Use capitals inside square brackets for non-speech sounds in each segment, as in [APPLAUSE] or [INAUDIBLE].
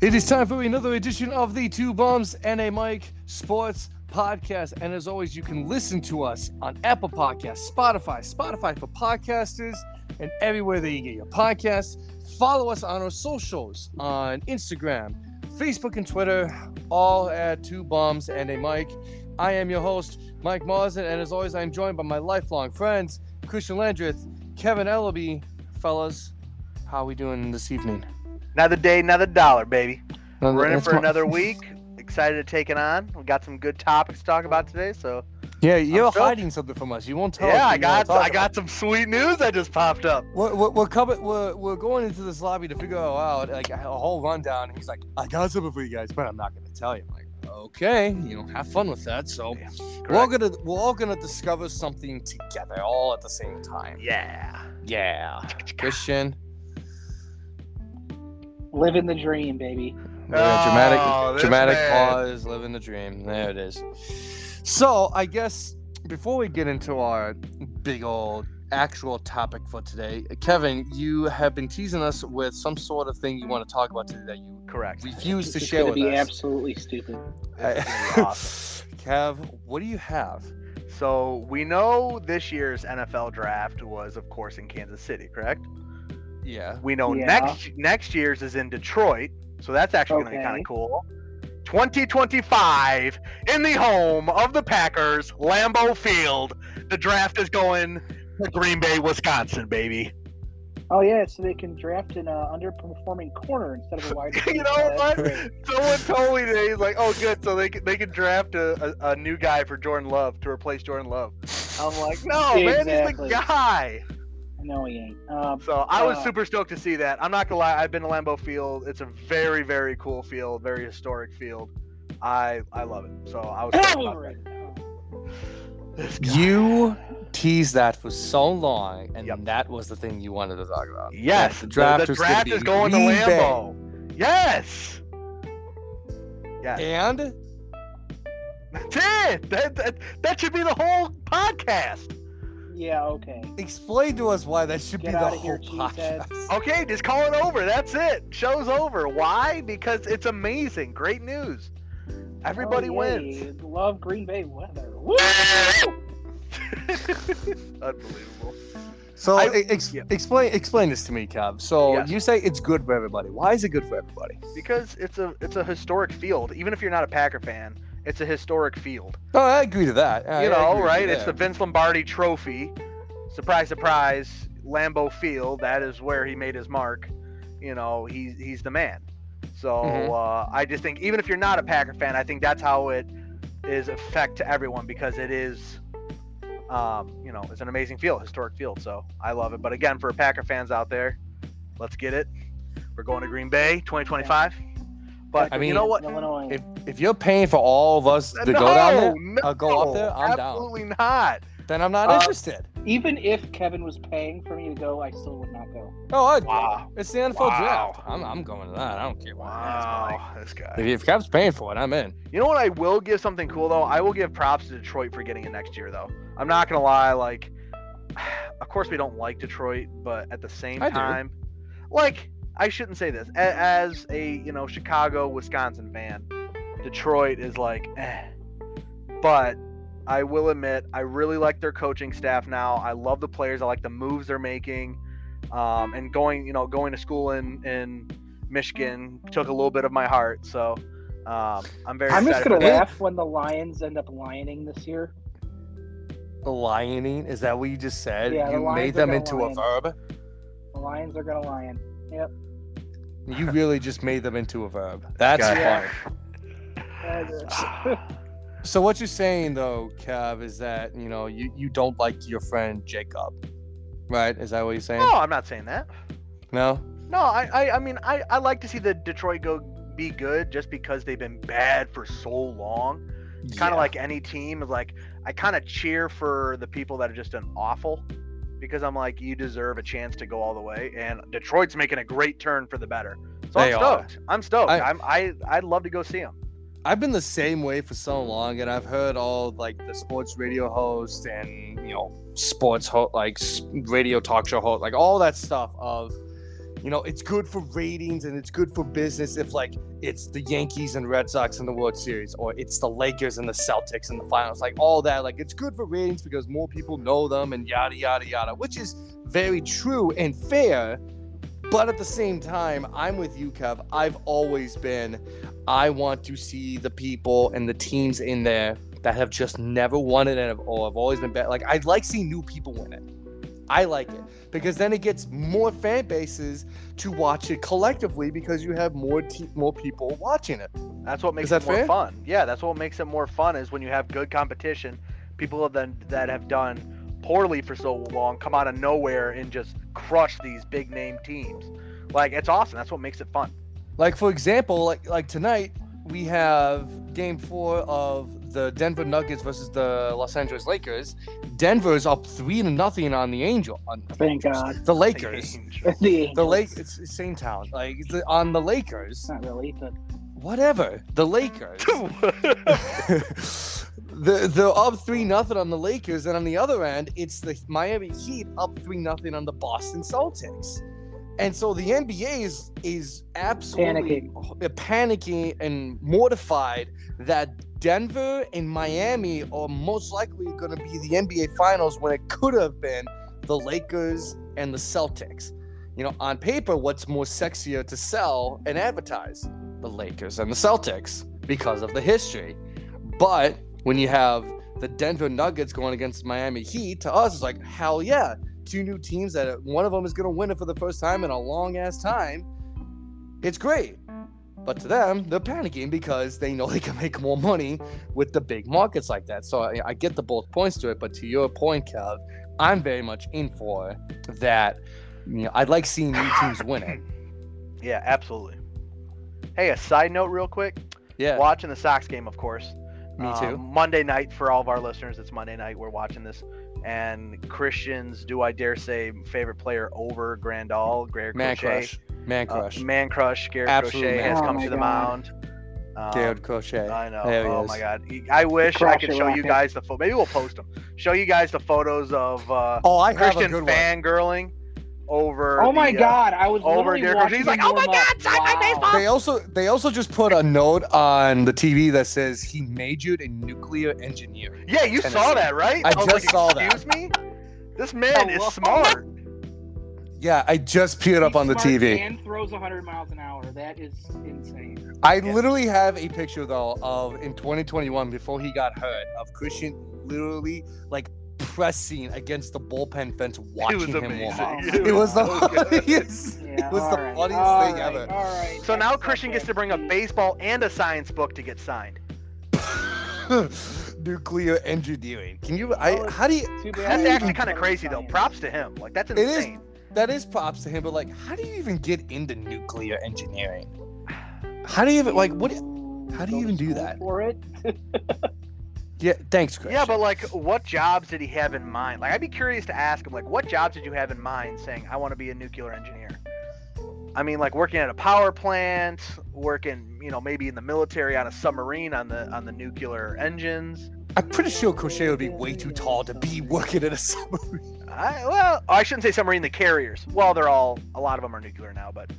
It is time for another edition of the Two Bums and a Mic Sports Podcast. And as always, you can listen to us on Apple Podcasts, Spotify, Spotify for podcasters, and everywhere that you get your podcasts. Follow us on our socials on Instagram, Facebook, and Twitter, all at Two Bums and a Mic. I am your host, Mike Marsden, and as always, I'm joined by my lifelong friends, Christian Landreth, Kevin Ellaby. Fellas, how are we doing this evening? Another day, another dollar, baby. Another- We're in it that's for my- another [LAUGHS] week. Excited to take it on. We got some good topics to talk about today. So Yeah, you're stoked. hiding something from us. You won't tell us. yeah, I wanna got talk I got some sweet news that just popped up. We're, we're, we're coming. We're, we're going into this lobby to figure out like a whole rundown. And he's like, "I got something for you guys, but I'm not going to tell you." I'm like, "Okay, you know, have fun with that." So we're all gonna we're all gonna discover something together, all at the same time. Yeah. Yeah, [LAUGHS] Christian. Living the dream, baby. Yeah, dramatic, Oh, dramatic man. pause, living the dream. There it is. So I guess before we get into our big old actual topic for today, Kevin, you have been teasing us with some sort of thing you want to talk about today that you Correct. refuse to This share gonna with be us. absolutely stupid. This gonna be awesome. [LAUGHS] Kev, what do you have? So we know this year's NFL draft was, of course, in Kansas City, correct? Yeah. We know Yeah. next next year's is in Detroit, so that's actually gonna be kind of cool. 2025 in the home of the Packers, Lambeau Field. The draft is going to Green Bay, Wisconsin, baby. Oh yeah, so they can draft an uh, underperforming corner instead of a wide [LAUGHS] receiver. you know That's what? great. Someone told me today, he's like, "Oh, good, so they can, they can draft a, a, a new guy for Jordan Love to replace Jordan Love." I'm like, "No, man, he's the guy." No, he ain't. Um, So I was Uh, super stoked to see that. I'm not gonna lie, I've been to Lambeau Field. It's a very, very cool field, very historic field. I I love it. So I was. stoked about that. This guy. You teased that for so long, and Yep. that was the thing you wanted to talk about. Yes, the the draft, the was gonna draft is going to Green Bay. Lambeau. Yes. Yes. And That's it. That, that that should be the whole podcast. Yeah, okay. explain to us why that should Get be the outta whole here, cheesehead. podcast. Okay, just call it over. That's it. Show's over. Why? Because it's amazing. Great news. Everybody oh, wins. Love Green Bay weather. Woo! [LAUGHS] Unbelievable. So I- e- ex- yeah. explain explain this to me, Kev. So Yes. you say it's good for everybody. Why is it good for everybody? Because it's a it's a historic field. Even if you're not a Packer fan, it's a historic field. No, I agree to that. I- you know, right? It's the. Vince Lombardi Trophy. Surprise, surprise. Lambeau Field. That is where he made his mark. You know, he's he's the man. So Mhm. uh, I just think even if you're not a Packer fan, I think that's how it is effect to everyone because it is, um, you know, it's an amazing field, historic field. So I love it. But again, for Packer fans out there, let's get it. We're going to Green Bay 2025. But I mean, you know what? Illinois. If if you're paying for all of us to no, go down there, no, I'll go up there, I'm down. absolutely not. then I'm not Uh, interested. Even if Kevin was paying for me to go, I still would not go. Oh, I'd Wow. go. It's the NFL Wow. draft. I'm, I'm going to that. I don't care what it is, but, like, Wow, this guy. If, if Kev's paying for it, I'm in. You know what? I will give something cool though. I will give props to Detroit for getting it next year though. I'm not gonna lie. Like, [SIGHS] of course we don't like Detroit, but at the same I do. time, like I shouldn't say this A- as a you know Chicago, Wisconsin fan. Detroit is like, eh. But I will admit, I really like their coaching staff now. I love the players. I like the moves they're making. Um, and going, you know, going to school in in Michigan took a little bit of my heart. So um, I'm very. I'm just excited gonna for that. laugh when the Lions end up lioning this year. Lioning? Is that what you just said? Yeah, you Lions made them into lion. a verb? The Lions are gonna lion. Yep. You really just made them into a verb. That's Guy. funny. [LAUGHS] So what you're saying though, Kev, is that you know you, you don't like your friend Jacob, right? Is that what you're saying? No, I'm not saying that. No. No, I, I, I mean, I, I like to see the Detroit go be good just because they've been bad for so long. It's kind of like any team is like I kind of cheer for the people that are just done awful because I'm like you deserve a chance to go all the way and Detroit's making a great turn for the better. So They I'm are. stoked. I'm stoked. I- I'm I I'd love to go see them. I've been the same way for so long, and I've heard all like the sports radio hosts and you know sports ho- like radio talk show host, like all that stuff of, you know, it's good for ratings and it's good for business if like it's the Yankees and Red Sox in the World Series or it's the Lakers and the Celtics in the finals, like all that. Like it's good for ratings because more people know them and yada yada yada, which is very true and fair. But at the same time, I'm with you, Kev. I've always been, I want to see the people and the teams in there that have just never won it and have, or have always been bad. Like I'd like seeing new people win it. I like it because then it gets more fan bases to watch it collectively because you have more te- more people watching it. That's what makes that it more fair? fun. Yeah, that's what makes it more fun is when you have good competition. People then that have done poorly for so long come out of nowhere and just crush these big name teams. Like it's awesome. That's what makes it fun. Like for example, like like tonight we have game four of the Denver Nuggets versus the Los Angeles Lakers. Denver's up three to nothing on the Angel on Thank God. the Lakers. Angels. [LAUGHS] the The Angels. Lake, it's the same town. Like the, on the Lakers, Not really, but whatever. The Lakers. [LAUGHS] [LAUGHS] the they're up three nothing on the Lakers, and on the other end, it's the Miami Heat up three nothing on the Boston Celtics. And so the NBA is is absolutely panicking, panicking and mortified that Denver and Miami are most likely going to be the NBA Finals when it could have been the Lakers and the Celtics. You know, on paper, what's more sexier to sell and advertise? The Lakers and the Celtics because of the history. But when you have the Denver Nuggets going against Miami Heat, to us, it's like, hell yeah. Two new teams that one of them is going to win it for the first time in a long ass time. It's great. But to them, they're panicking because they know [LAUGHS] they can make more money with the big markets like that. So I, I get the both points to it. But to your point, Kev, I'm very much in for that. You know, I'd like seeing new teams [LAUGHS] win it. yeah, absolutely. Hey, a side note, real quick. Yeah, Watching the Sox game, of course. me Um, too. Monday night for all of our listeners. It's Monday night. We're watching this, and Christian's, do I dare say, favorite player over Grandal, Garrett Man Crochet. crush. Man Uh, crush. man crush. Garrett Absolute Crochet man has come Oh to the God. mound. Um, Garrett Crochet. I know. There oh is. my god. I wish I could it, show you Rocket. guys the photo. Maybe we'll post them. Show you guys the photos of uh, Oh, I have a Christian good one. fangirling over. oh my the, uh, God, I was over literally Derek Rose. He's like, "Oh my up." God, sign my Wow. baseball!" They also they also just put a note on the TV that says he majored in nuclear engineering. Yeah, you Tennessee. saw that, right? I was just like, saw that. Excuse me. This man is smart. Yeah, I just peered up on the TV. And throws 100 miles an hour. That is insane. I Yeah. literally have a picture though of in 2021 before he got hurt of Christian literally like pressing against the bullpen fence watching was him warm amazing. up. It oh, It was the was so good. funniest. Yeah, It was the alright, funniest alright, thing ever. All right. So now next Christian gets to bring a baseball and a science book to get signed. [LAUGHS] nuclear engineering. Can you? I oh, how do you? How That's do you actually kind of crazy though. Props to him. Like that's insane. It is. Insane. that is props to him, but like, how do you even get into nuclear engineering? How do you even like what? how do you even do that? For it? [LAUGHS] Yeah, thanks, Chris. Yeah, but like, what jobs did he have in mind? Like, I'd be curious to ask him, like, what jobs did you have in mind saying, I want to be a nuclear engineer? I mean, like working at a power plant, working, you know, maybe in the military on a submarine on the on the nuclear engines. I'm pretty sure Crochet would be way too tall to be working in a [LAUGHS] submarine. I, well, I shouldn't say submarine. The carriers. Well, they're all a lot of them are nuclear now, but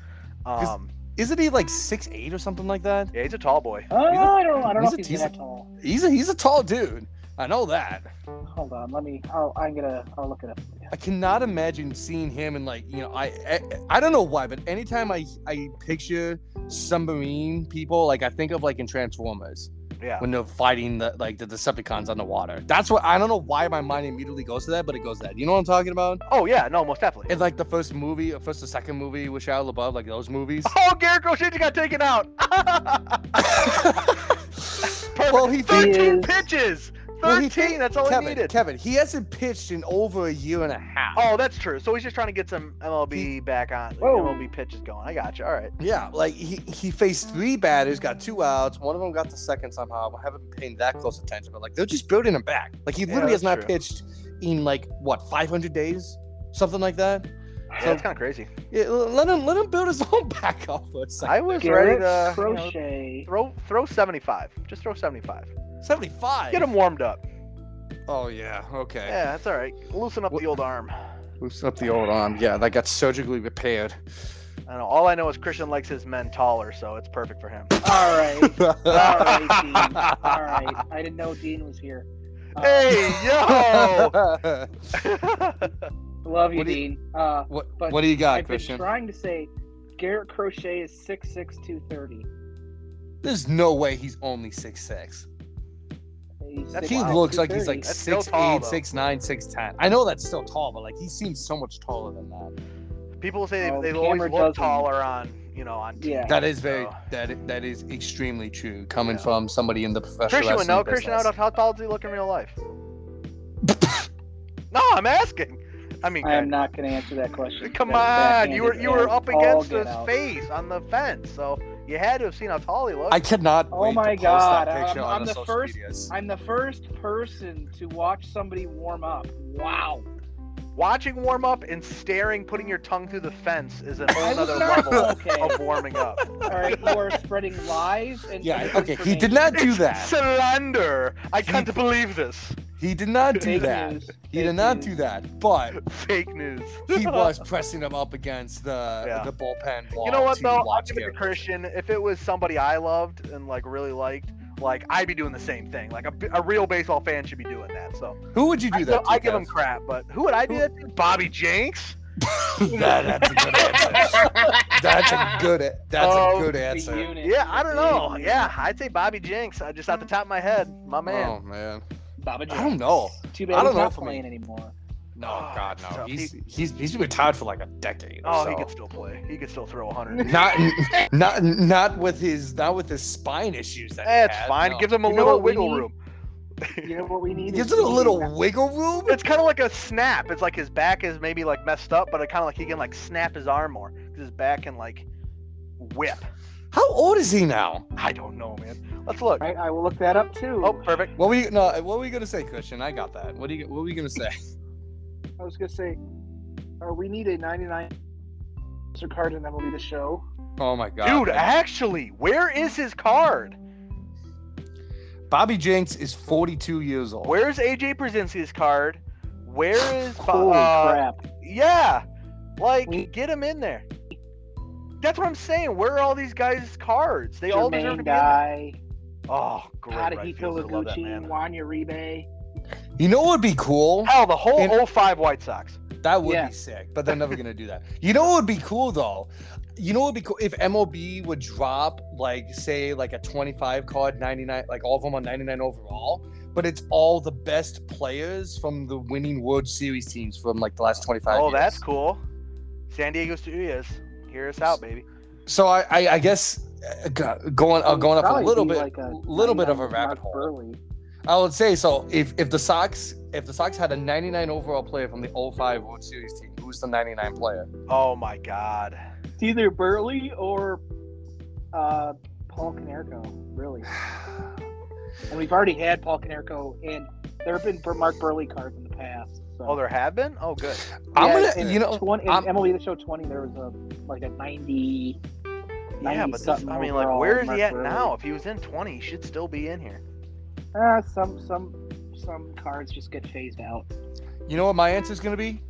um, Isn't he like six eight or something like that? yeah, he's a tall boy. Uh, I don't. I don't know he's if a he's decent- that tall. He's a he's a tall dude. I know that. Hold on. Let me. Oh, I'm gonna. I'll look it up. for. I cannot imagine seeing him and like you know I, I I don't know why, but anytime I I picture submarine people, like I think of like in Transformers Yeah. when they're fighting the like the Decepticons underwater. That's what I don't know why my mind immediately goes to that, but it goes to that. You know what I'm talking about? Oh yeah, no, most definitely. In like the first movie, or first or second movie with Shia LaBeouf, like those movies. [LAUGHS] Oh, Garrett Crochet just got taken out. Perfect. [LAUGHS] [LAUGHS] well, he 13 is- pitches. 13. well, he think- that's all Kevin, he needed. Kevin, he hasn't pitched in over a year and a half. Oh, that's true. So he's just trying to get some MLB back on. Whoa. MLB pitches going. I got you. All right. Yeah, like he, he faced three batters, got two outs. One of them got the second somehow. I haven't been paying that close attention, but like they're just building him back. Like he Yeah, literally has not true. pitched in like what 500 days, something like that. Yeah, So- that's kind of crazy. Yeah, let him let him build his [LAUGHS] own back up for. I was Garrett ready to you know, Crochet. throw throw 75. Just throw 75. 75. Get him warmed up. Oh yeah, okay. Yeah, that's all right. Loosen up What- the old arm. Loosen up the old arm. Yeah, that got surgically repaired. I know. All I know is Christian likes his men taller, so it's perfect for him. All right. [LAUGHS] All right, Dean. All right. I didn't know Dean was here. Uh, Hey, yo! [LAUGHS] Love you, What do you- Dean. Uh, what, But what do you got, Christian? I've been trying to say Garrett Crochet is 6'6", 230. There's no way he's only six six. That's He Wow, looks like he's like 230. That's six tall, eight, though. six nine, six ten. I know that's still tall, but like he seems so much taller than that. People say Oh, they, they always look doesn't- taller on, you know, on TV. Yeah. That is very So- that that is extremely true coming Yeah. from somebody in the professional Christian would wrestling know. Christian, business. how, how tall does he look in real life? [LAUGHS] no, I'm asking. I mean, I am uh, not going to answer that question. come That is on, you were you were up against his out. face on the fence, so you had to have seen how tall he looked. I cannot Oh wait my to post God, that I'm- I'm the first- medias. I'm the first person to watch somebody warm up. Wow. Watching warm up and staring, putting your tongue through the fence is a I whole other level [LAUGHS] okay. of warming up. All right, you are spreading lies and Yeah, okay, he did not do It's that. [LAUGHS] Slander. I can't believe this. He did not do Fake that. news. He Fake did not news. do that. But [LAUGHS] Fake news. he [LAUGHS] was pressing him up against the Yeah. the bullpen wall. You know what to though? I'll watch give it to Garrett. Christian. If it was somebody I loved and like really liked, like I'd be doing the same thing. Like a, a real baseball fan should be doing that. So Who would you do I, that? I give him Kev? crap, but who would I do that to? Bobby Jenks. [LAUGHS] that, that's a good answer. That's a good. a- That's Oh, a good answer. Yeah, I don't know. Yeah. I'd say Bobby Jenks. I just off the top of my head, my man. Oh man, Baba I don't know. Too bad I bad don't he's know not for me. playing anymore. No, Oh, God, so no. he- He's he's he's been retired for like a decade. Or Oh, so. he could still play. He could still throw 100. [LAUGHS] Not not not with his not with his spine issues. That he That's had, fine. no. Gives him a You little wiggle need? room. You know what we need? [LAUGHS] Gives it a little wiggle room. It's kind of like a snap. It's like his back is maybe like messed up, but it kind of like he can like snap his arm more because his back can like whip. How old is he now? I don't know, man. Let's look. I, I will look that up too. Oh, perfect. What were you no? What were you gonna say, Christian? I got that. What are you What were you gonna say? [LAUGHS] [LAUGHS] I was gonna say, uh, we need a 99 card and then will be the show. Oh my God, Dude, actually, where is his card? Bobby Jenks is 42 years old. Where's AJ Pierzynski's card? Where is Holy uh, crap! Yeah, like We- get him in there. That's what I'm saying. Where are all these guys' cards? They all deserve to Jermaine be in there. Guy, Oh, great right Tadahito fielder. Love that Iguchi, man. Juan Uribe. You know what would be cool? Hell, the whole And- 05 White Sox. That would Yeah. be sick, but they're never gonna do that. You know what would be cool though? You know what would be cool if MLB would drop like say like a 25 card 99 like all of them on 99 overall, but it's all the best players from the winning World Series teams from like the last 25 Oh, years. that's cool. San Diego Studios. Hear us out, baby. So I I, I guess uh, going uh, going up a little bit like a little bit of a 99 rabbit hole. Buehrle. I would say so. If if the Sox if the Sox had a 99 overall player from the 05 World Series team, who's the 99 player? Oh my God. It's either Buehrle or uh, Paul Konerko, really. [SIGHS] And we've already had Paul Konerko, and there have been Mark Buehrle cards in the past. So. Oh, there have been. Oh, good. I'm Yeah, gonna in you know 20, in I'm- MLB The Show 20, there was a like a 90. Yeah, but this, I mean, like, where is Mark he at Buehrle. now? If he was in 20, he should still be in here. Uh, some some some cards just get phased out. You know what my answer is going to be?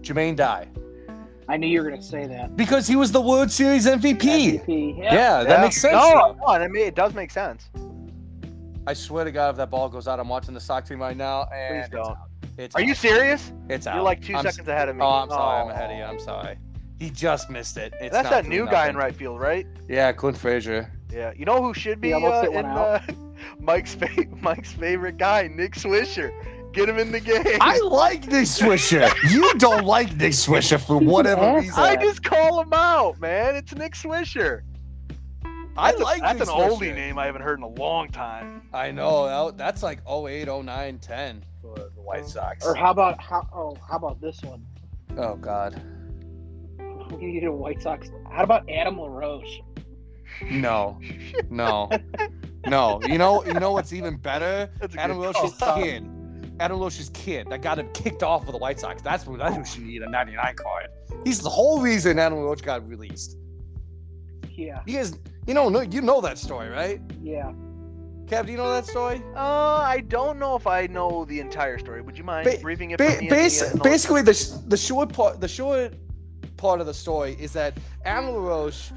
Jermaine Dye. I knew you were gonna say that. Because he was the World Series MVP. MVP, Yeah, Yeah. that Yeah. makes sense. No, though. no, it, may, it does make sense. I swear to God, if that ball goes out, I'm watching the Sox team right now, and Please don't. Out. It's Are you serious? It's out. You're like 2 I'm seconds ahead of me. Oh, I'm sorry. I'm ahead of you. Oh. I'm sorry. He just missed it. It's That's not that two new guy in right field, right? Yeah, Clint Frazier. Yeah. You know who should be Yeah, uh, in uh, [LAUGHS] Mike's fa- [LAUGHS] Mike's favorite guy, Nick Swisher. Get him in the game. I like Nick Swisher. you don't like Nick Swisher for [LAUGHS] whatever reason. I just call him out, man. It's Nick Swisher. I That's a- that's an oldie Swisher. name I haven't heard in a long time. I know. that- That's like 08, 09, 10 for the White Sox. Or how about how? Oh, how about this one? Oh God. [LAUGHS] We need a White Sox. How about Adam LaRoche? No. No. [LAUGHS] No. You know. You know what's even better? [LAUGHS] Adam good Roche's call. kid. Adam Roche's kid that got him kicked off with the White Sox. That's what that's who she need a 99 card. He's the whole reason Adam Roche got released. Yeah, He guys, you know, no, you know that story, right? yeah. Kev, do you know that story? Uh, I don't know if I know the entire story. Would you mind Ba- briefing it Ba- for me? bas- the, basically, the sh- the short part, the short part of the story is that Adam LaRoche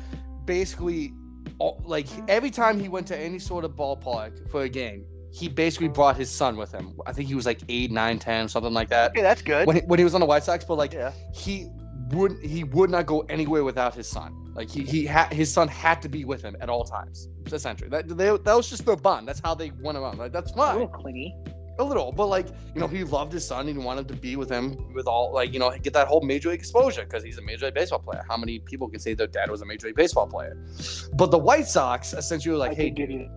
basically, all- like every time he went to any sort of ballpark for a game, he basically brought his son with him. I think he was like eight, nine, ten, something like that. Okay, that's good. When he, when he was on the White Sox, but like yeah. he would he would not go anywhere without his son. Like he he had his son had to be with him at all times. Essentially, that they, that was just their bond. That's how they went around. Like that's A fine little clingy. a little, but like you know, he loved his son and he wanted to be with him with all like you know get that whole major league exposure because he's a major league baseball player. How many people can say their dad was a major league baseball player? But the White Sox essentially were like, I hey, you.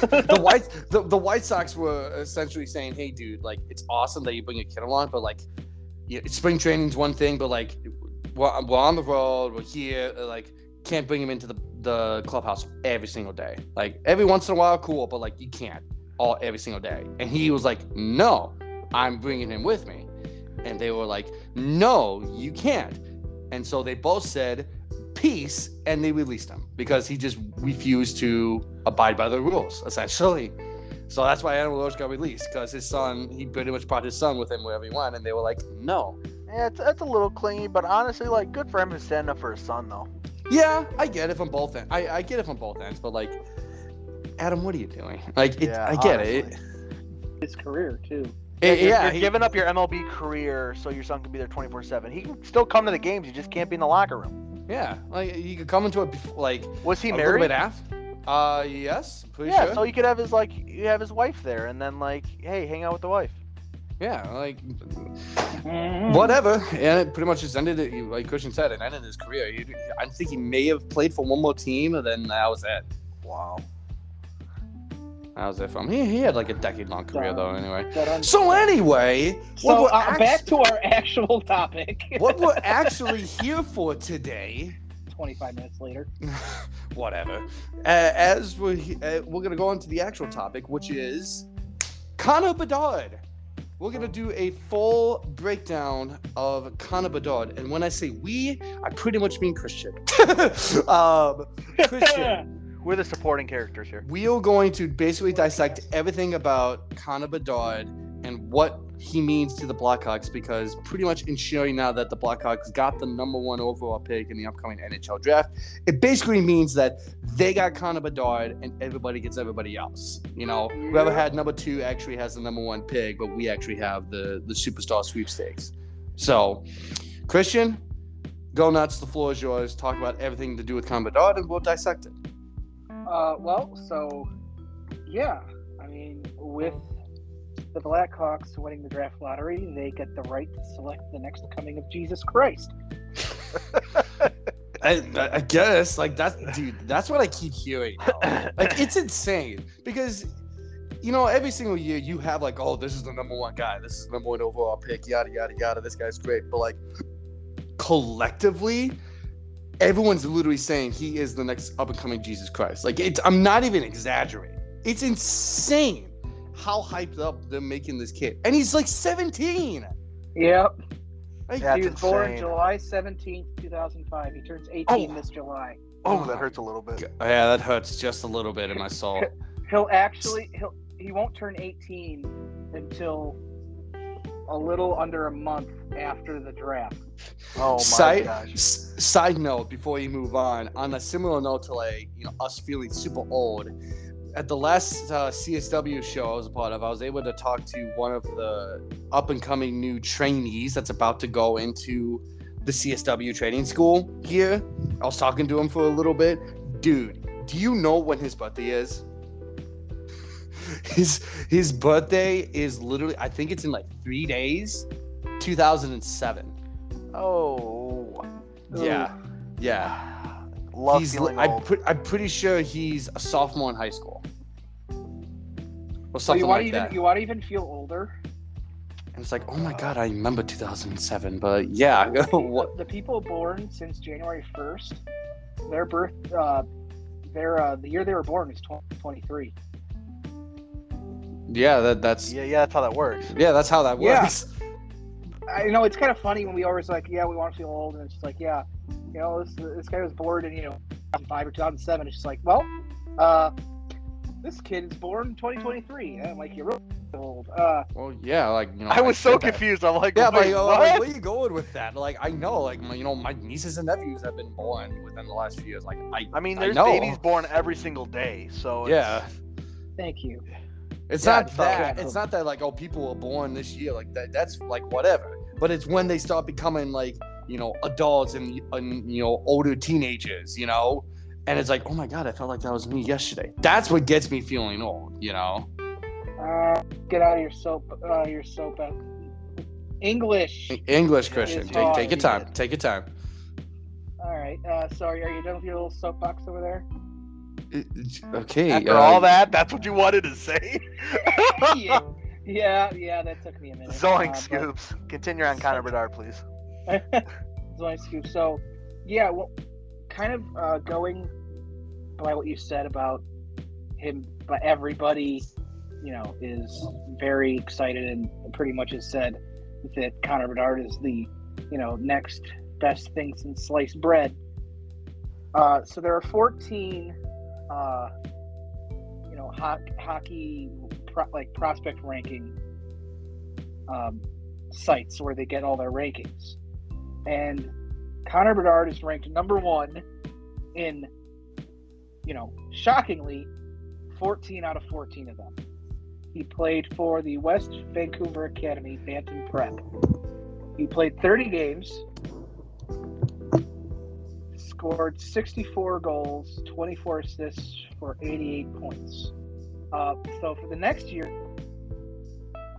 the White [LAUGHS] the, the White Sox were essentially saying, hey, dude, like it's awesome that you bring your kid along, but like yeah, spring training's one thing, but like we're, on the road, we're here, like can't bring him into the the clubhouse every single day. Like every once in a while, cool, but like you can't all every single day. And he was like, no, I'm bringing him with me. And they were like, no, you can't. And so they both said peace, and they released him because he just refused to abide by the rules, essentially. So that's why Adam LaRoche got released because his son, he pretty much brought his son with him wherever he went, and they were like, no. Yeah, it's, it's a little clingy, but honestly, like, good for him to stand up for his son, though. Yeah, I get it from both ends. I, I get it from both ends, but like, Adam, what are you doing? Like, it, Yeah, I get it. His career too. It- You're- yeah, you're he- giving up your MLB career so your son can be there 24 7. He can still come to the games, he just can't be in the locker room. yeah, like you could come into it like Was he a little married? bit after. Uh, yes, pretty yeah, sure. so you could have his like you have his wife there, and then like, hey, hang out with the wife. yeah, like whatever. And it pretty much just ended it. Like Christian said, it ended his career. He, I think he may have played for one more team, and then that was it. Wow. That was it from. He, he had like a decade long career though. Anyway. So anyway, So what we're, uh, act- back to our [LAUGHS] actual topic. what we're [LAUGHS] actually here for today. 25 minutes later. [LAUGHS] whatever. Uh, as we uh, we're gonna go into the actual topic, which is Connor Bedard. We're gonna do a full breakdown of Connor Bedard, and when I say we, I pretty much mean Christian. [LAUGHS] um, Christian, [LAUGHS] We're the supporting characters here. we are going to basically dissect everything about Connor Bedard and what he means to the Blackhawks because pretty much ensuring now that the Blackhawks got the number one overall pick in the upcoming NHL draft, it basically means that they got Connor Bedard and everybody gets everybody else. You know, whoever had number two actually has the number one pick, but we actually have the the superstar sweepstakes. So, Christian, go nuts. The floor is yours. Talk about everything to do with Connor Bedard, and we'll dissect it. Uh, well, so yeah, I mean, with the Blackhawks winning the draft lottery, they get the right to select the next coming of Jesus Christ. [LAUGHS] I, I guess like that's dude. That's what I keep hearing. now. Like it's [LAUGHS] insane because you know every single year you have like, oh, this is the number one guy. This is the number one overall pick. Yada yada yada. This guy's great. But like collectively, everyone's literally saying he is the next up and coming Jesus Christ. Like it's. I'm not even exaggerating. It's insane how hyped up they're making this kid, and he's like 17. Yep. Like, That's he was born. July 17th, 2005. He turns 18 Oh. this July. Oh, oh, that hurts a little bit. yeah, that hurts just a little bit in my soul. He'll actually he'll he won't turn 18 until a little under a month after the draft. Oh my side, gosh. s- side note before you move on, on a similar note to like you know us feeling super old. At the last uh, CSW show I was a part of, I was able to talk to one of the up and coming new trainees that's about to go into the CSW training school here. I was talking to him for a little bit. Dude, do you know when his birthday is? [LAUGHS] His his birthday is literally I think it's in like three days, 2007. Oh. Yeah, yeah. Love he's, pre- I'm pretty sure he's a sophomore in high school, or So you want like to even that. you want to even feel older? And it's like, oh my god, I remember 2007, but yeah, The, [LAUGHS] what? the people born since January 1st, their birth, uh, their uh, the year they were born is 2023. Yeah, that that's yeah. Yeah, yeah, that's how that works. Yeah, that's how that Yeah. works. [LAUGHS] I know it's kind of funny when we always like, yeah, we want to feel old, and it's just like, yeah, you know, this this guy was born in you know 2005 or 2007. It's just like, well, uh, this kid is born 2023. And I'm like, you're really old. Uh, Well, yeah, like you know. I was so get that. confused. I'm like, Yeah, but like, what? like, where are you going with that? Like, I know, like, you know, my nieces and nephews have been born within the last few years. Like, I, I mean, I there's know. babies born every single day, so it's, yeah, thank you. it's Yeah, not that. okay. It's not that like, oh, people were born this year. Like that. That's like whatever. But it's when they start becoming like, you know, adults and, and you know, older teenagers. You know, and it's like, oh my god, I felt like that was me yesterday. That's what gets me feeling old. You know. Uh, get out of your soap. Uh, your soap. English. English Christian, take, take your time. Take your time. All right. Uh, sorry. Are you done with your little soapbox over there? Okay. After uh, all that, that's what you wanted to say. [LAUGHS] yeah. Yeah. Yeah. That took me a minute. Zoink Uh, but- scoops. Continue on Connor Bedard, please. [LAUGHS] Zoink scoop. So, yeah. Well, kind of uh, going by what you said about him, but everybody, you know, is very excited and pretty much has said that Connor Bedard is the, you know, next best thing since sliced bread. Uh, so there are 14, uh, you know, ho- hockey pro- like prospect ranking um, sites where they get all their rankings, and Connor Bedard is ranked number one in, you know, shockingly, 14 out of 14 of them. He played for the West Vancouver Academy Bantam Prep. He played 30 games, scored 64 goals, 24 assists for 88 points. Uh, so for the next year,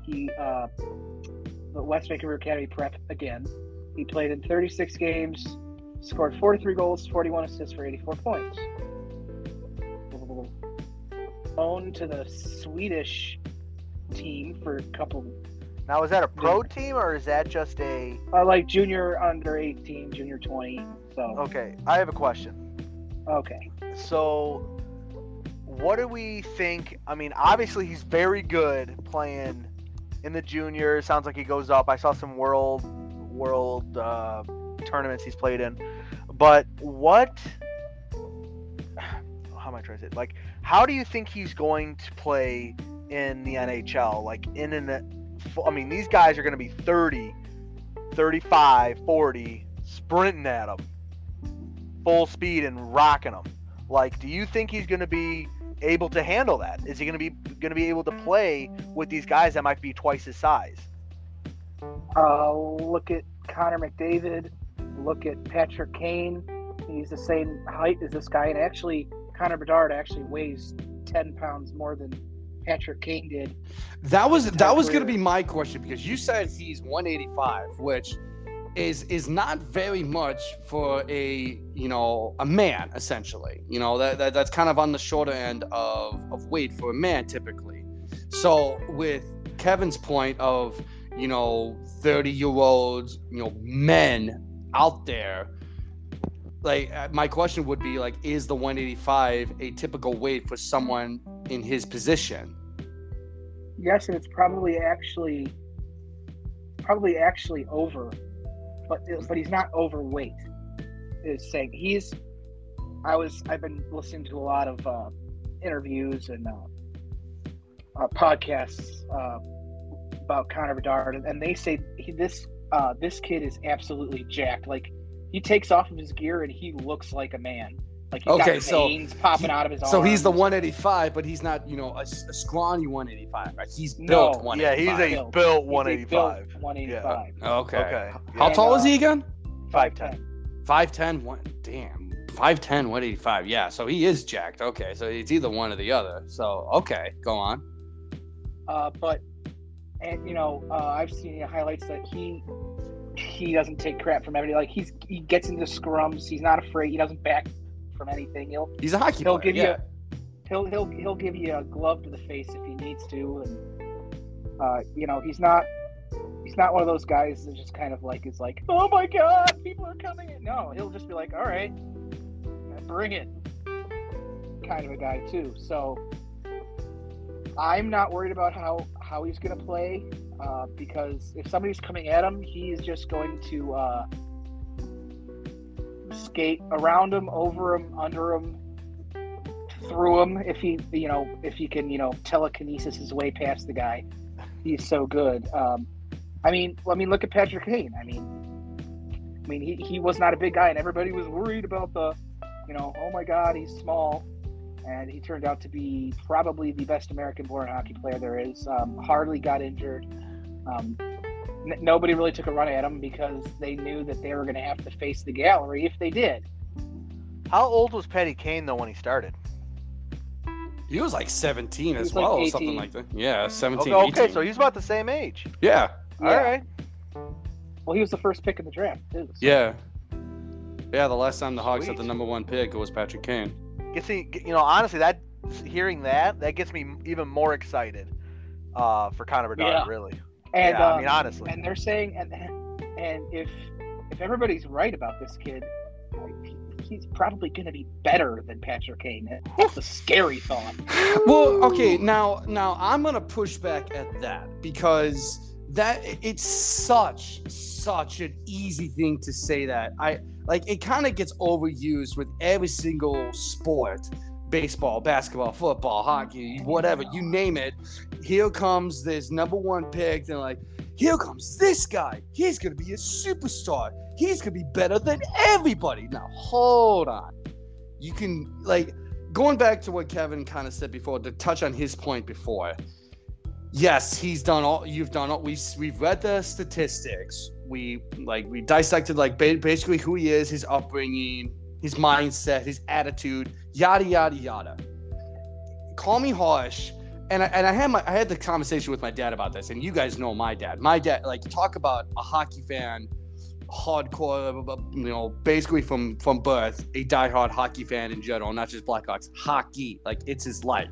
he uh, the West Vancouver Academy Prep again. He played in 36 games, scored 43 goals, 41 assists for 84 points. Owned to the Swedish team for a couple, Now, is that a pro team or is that just a? uh, like junior under 18, junior 20. So Okay, I have a question. okay, So, what do we think? I mean, obviously he's very good playing in the juniors. Sounds like he goes up. I saw some world world uh, tournaments he's played in. But what? I trying to say? Like, how do you think he's going to play in the NHL? Like in an, I mean, these guys are going to be 30, 35, 40, sprinting at them, full speed and rocking them. Like, do you think he's going to be able to handle that? Is he going to be going to be able to play with these guys that might be twice his size? uh, look at Connor McDavid. Look at Patrick Kane. He's the same height as this guy, and actually, Connor Bedard actually weighs 10 pounds more than Patrick Kane did. That was that was gonna be my question because you said he's 185, which is is not very much for a you know a man essentially. You know that, that that's kind of on the shorter end of of weight for a man typically. So with Kevin's point of you know 30 year olds you know men out there like uh, my question would be like is the 185 a typical weight for someone in his position Yes, and it's probably actually probably actually over, but but he's not overweight. Is saying he's. I was I've been listening to a lot of uh, interviews and uh, uh, podcasts uh, about Connor Bedard, and, and they say he, this uh, this kid is absolutely jacked. Like he takes off of his gear and he looks like a man. Like he's Okay, got so veins popping he- out of his arms. So he's the 185, but he's not, you know, a scrawny 185. Right? He's No. built Yeah, he's a Built. built He's a 185. built 185. okay. Okay. How And, tall is uh, he again? 5'10. 5'10. One, damn. 5'10, 185. Yeah, so he is jacked. Okay, so it's either one or the other. So, okay, go on. Uh, but and you know, uh, I've seen highlights that he he doesn't take crap from everybody. Like he's he gets into scrums. He's not afraid. He doesn't back from anything. He'll He's a hockey he'll player. give yeah. you he'll he'll he'll give you a glove to the face if he needs to. And uh, you know, he's not he's not one of those guys that just kind of like is like, oh my god, people are coming in. No, he'll just be like, all right, bring it. Kind of a guy too. So I'm not worried about how how he's going to play uh, because if somebody's coming at him, he's just going to uh, skate around him, over him, under him, through him if he, you know, if he can, you know, telekinesis his way past the guy. He's so good. Um, I mean, I mean, look at Patrick Kane. I mean, I mean, he, he was not a big guy, and everybody was worried about the, you know, oh my God, he's small, and he turned out to be probably the best American-born hockey player there is. Um, hardly got injured. Um, n- nobody really took a run at him because they knew that they were going to have to face the gallery if they did. How old was Patty Kane though when he started? He was like 17 as like well, 18. something like that. Yeah, 17. Okay, okay 18. so he's about the same age. yeah, All Yeah. right. Well, he was the first pick in the draft too. so- yeah, yeah. The last time the Hawks had the number one pick, it was Patrick Kane. Gets me, you know, honestly, that hearing that that gets me even more excited uh, for Connor Bedard. Yeah. Really. And yeah, um, I mean, honestly. and they're saying, and and if if everybody's right about this kid, like, he's probably going to be better than Patrick Kane. That's a scary thought. Well, okay, now now I'm gonna push back at that because that it's such such an easy thing to say that I like it kind of gets overused with every single sport baseball basketball football hockey whatever you name it here comes this number one pick and like here comes this guy he's gonna be a superstar he's gonna be better than everybody now hold on you can like going back to what Kevin kind of said before, to touch on his point before. Yes, he's done all. You've done all. We've we've read the statistics. We like we dissected like ba- basically who he is, his upbringing, his mindset, his attitude, yada yada yada. Call me harsh, and I, and I had my I had the conversation with my dad about this, and you guys know my dad. My dad like talk about a hockey fan hardcore, you know, basically from from birth, a diehard hockey fan in general, not just Blackhawks. Hockey, like it's his life.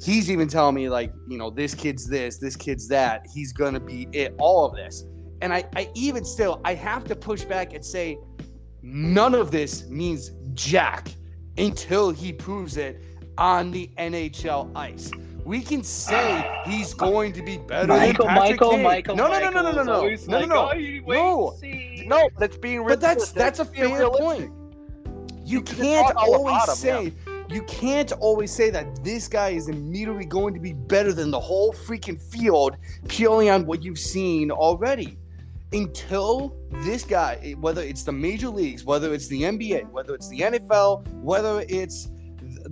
He's even telling me like, you know, this kid's this, this kid's that. He's gonna be it, all of this. And I, I even still, I have to push back and say, none of this means jack until he proves it on the NHL ice. We can say he's going to be better Michael, than Patrick Michael, Kane. Michael, no, no, no, no, no, no, no, no, no, like, no. "Oh, No. No, that's being But that's realistic. that's a fair realistic. point. You can can't always about him, say you can't always say that this guy is immediately going to be better than the whole freaking field purely on what you've seen already. Until this guy, whether it's the major leagues, whether it's the NBA, whether it's the NFL, whether it's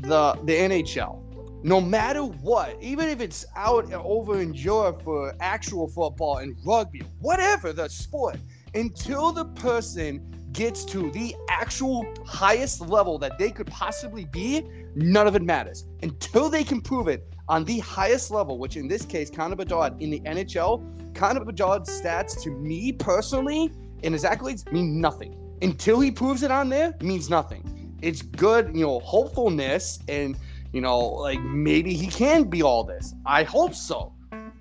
the the NHL, no matter what, even if it's out over in Europe for actual football and rugby, whatever the sport, until the person gets to the actual highest level that they could possibly be, none of it matters. Until they can prove it on the highest level, which in this case, Connor Bedard in the NHL, Connor Bedard's stats to me personally in his accolades mean nothing. Until he proves it on there, means nothing. It's good, you know, hopefulness and you know, like maybe he can be all this. I hope so.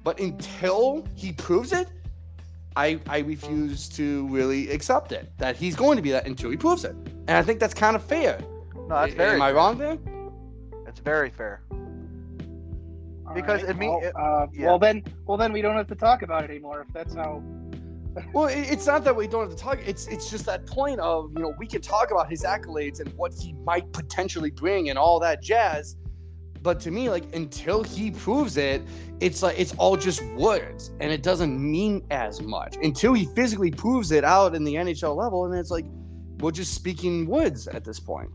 But until he proves it, I I refuse to really accept it that he's going to be that until he proves it. And I think that's kind of fair. No, that's very. Am I wrong there? That's very fair. Because right, it means well, uh, yeah. well then, well then we don't have to talk about it anymore if that's how. [LAUGHS] Well, it's not that we don't have to talk. It's it's just that point of you know we can talk about his accolades and what he might potentially bring and all that jazz. But to me, like until he proves it, it's like it's all just words and it doesn't mean as much until he physically proves it out in the NHL level. And it's like we're just speaking words at this point.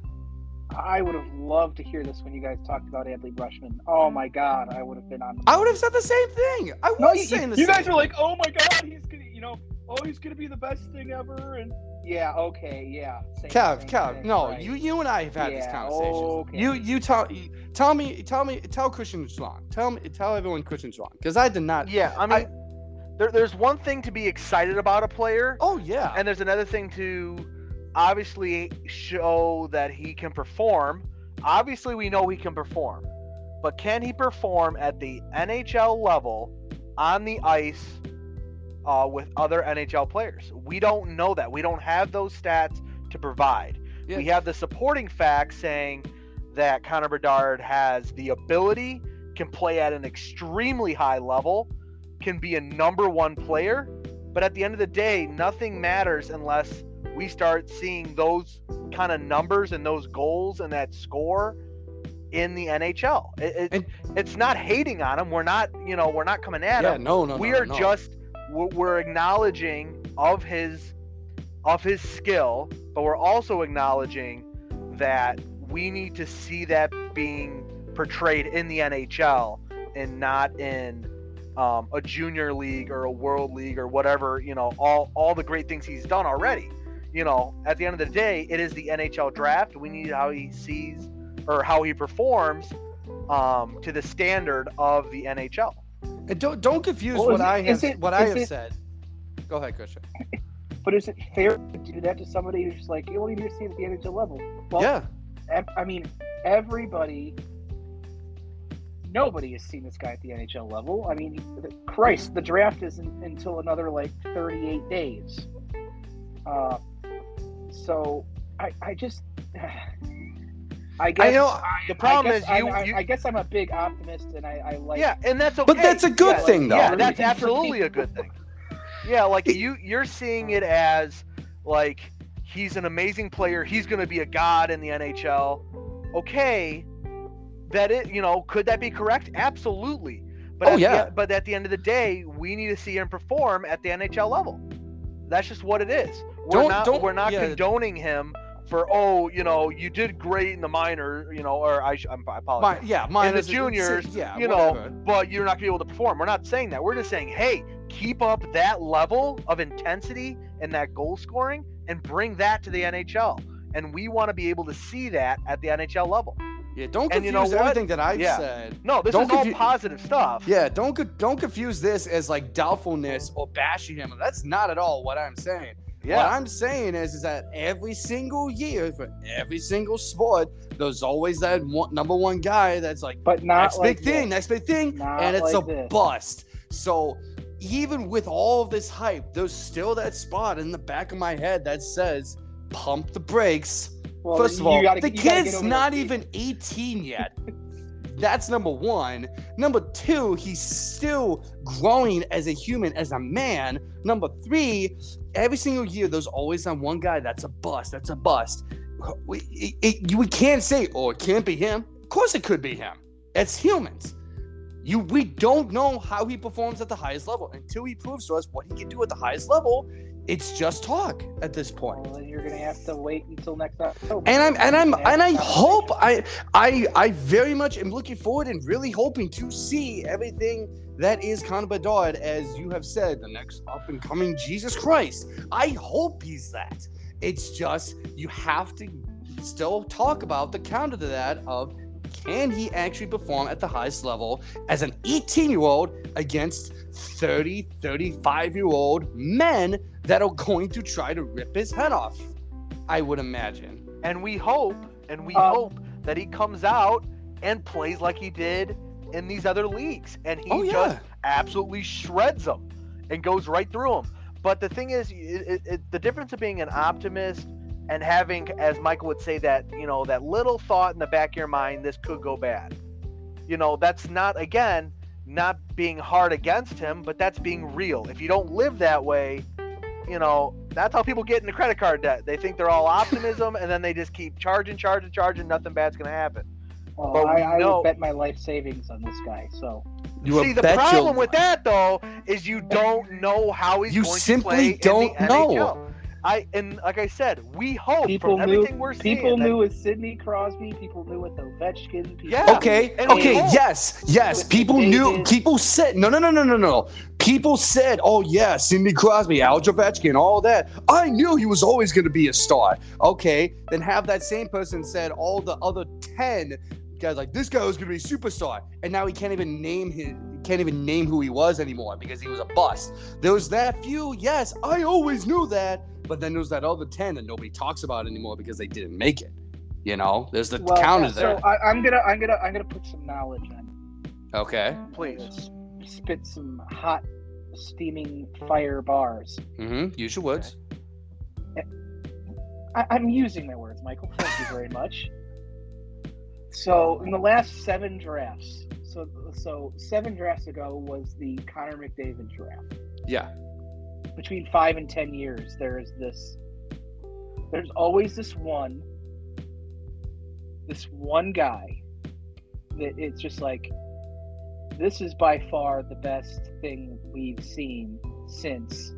I would have loved to hear this when you guys talked about Adley Rutschman. Oh my God, I would have been on. I would have said the same thing. I was No, you, saying the you same. guys were like, "Oh my God, he's gonna," you know, "Oh, he's gonna be the best thing ever," and yeah, okay, yeah. Same, Kev, same Kev, thing, no, right. you you and I have had this Yeah, conversation. okay. You you tell you- tell me tell me tell Christian's wrong. Tell me tell everyone Christian's wrong because I did not. Yeah, I mean, there, there's one thing to be excited about a player, Oh yeah. and there's another thing to obviously show that he can perform. Obviously, we know he can perform, but can he perform at the NHL level on the ice uh, with other NHL players? We don't know that. We don't have those stats to provide. Yeah. We have the supporting facts saying that Connor Bedard has the ability, can play at an extremely high level, can be a number one player, but at the end of the day, nothing matters unless we start seeing those kind of numbers and those goals and that score in the NHL. It, it- it's not hating on him. We're not, you know, we're not coming at Yeah, him. no, no, we no, are no. just we're, we're acknowledging of his of his skill, but we're also acknowledging that we need to see that being portrayed in the NHL and not in um, a junior league or a world league or whatever. You know, all all the great things he's done already. You know, at the end of the day, it is the NHL draft. We need how he sees or how he performs um, to the standard of the NHL. And don't don't confuse Well, what is it- I have it- what I is have it- said. Go ahead, Christian. [LAUGHS] But is it fair to do that to somebody who's just like, you only need to see at the NHL level? Well, yeah, I mean, everybody, nobody has seen this guy at the NHL level. I mean, Christ, the draft isn't until another like 38 days. Uh, so I, I just, [SIGHS] I guess. I know. The problem I guess is I'm- you- I, you- I guess I'm a big optimist, and I, I like. Yeah, and that's okay. But that's a good Yeah, thing, though. Yeah, that's [LAUGHS] absolutely a good thing. Yeah, like you you're seeing it as like he's an amazing player. He's going to be a god in the NHL. Okay, that it you know could that be correct? Absolutely. But Oh, at the yeah. e- but at the end of the day, we need to see him perform at the NHL level. That's just what it is. We're Don't- not don't- we're not yeah. condoning him for oh you know you did great in the minor you know or I, I'm, I apologize my, yeah, mine in the is juniors, yeah, you know, whatever. but you're not gonna be able to perform. We're not saying that. We're just saying, hey, keep up that level of intensity and that goal scoring and bring that to the NHL. And we want to be able to see that at the NHL level. Yeah, don't confuse you know what? everything that I've Yeah. said. No, this Don't is all positive stuff. Yeah, don't don't confuse this as like doubtfulness or bashing him. That's not at all what I'm saying. What Yeah. I'm saying is, is that every single year for every single sport, there's always that one, number one guy that's like but not next like big thing, next big thing, Not and it's like a this. bust. So even with all of this hype, there's still that spot in the back of my head that says, "Pump the brakes." Well, First of all, gotta- the you gotta get kid's not even 18 yet. [LAUGHS] That's number one. Number two, he's still growing as a human, as a man. Number three, every single year, there's always that one guy that's a bust. That's a bust. We, it, we can't say, oh, it can't be him. Of course, it could be him. It's humans. You, we don't know how he performs at the highest level until he proves to us what he can do at the highest level. It's just talk at this point Well, you're gonna have to wait until next October. and I'm and I'm and I hope I I I very much am looking forward and really hoping to see everything that is Connor Bedard, as you have said, the next up and coming Jesus Christ. I hope he's that. It's just you have to still talk about the counter to that of can he actually perform at the highest level as an 18 year old against 30, 35 year old men that are going to try to rip his head off? I would imagine. And we hope, and we Um, hope that he comes out and plays like he did in these other leagues. And he Oh, yeah. just absolutely shreds them and goes right through them. But the thing is, it, it, it, the difference of being an optimist and having, as Michael would say, that you know that little thought in the back of your mind, this could go bad. You know, that's not again not being hard against him, but that's being real. If you don't live that way, you know, that's how people get into credit card debt. They think they're all optimism, and then they just keep charging, charging, charging. Nothing bad's gonna happen. Well, but we I, I know- would bet my life savings on this guy. So You See, the bet your- problem with that though is you don't know how he's You going simply to play don't in the know. NHL. I and like I said, we hope people from knew. everything we're seeing. People that- knew with Sidney Crosby. People knew with Ovechkin. People Yeah. Okay, with and we okay, yes, yes. People knew. David. People said no, no, no, no, no, no. People said, "Oh yeah, Sidney Crosby, Al Ovechkin, all that." I knew he was always going to be a star. Okay, then have that same person said all the other ten guys like this guy was going to be a superstar, and now he can't even name his, can't even name who he was anymore because he was a bust. There was that few. Yes, I always knew that, but then there's that other ten that nobody talks about anymore because they didn't make it. You know, there's the Well, counter so there. I, I'm gonna, I'm gonna, I'm gonna put some knowledge in. Okay. Please. gonna Spit some hot, steaming fire bars. Mm-hmm. Use your words. I, I'm using my words, Michael. Thank you very much. So, in the last seven drafts, so so seven drafts ago was the Connor McDavid draft. Yeah. Between five and ten years, there is this. There's always this one. This one guy that it's just like this is by far the best thing we've seen since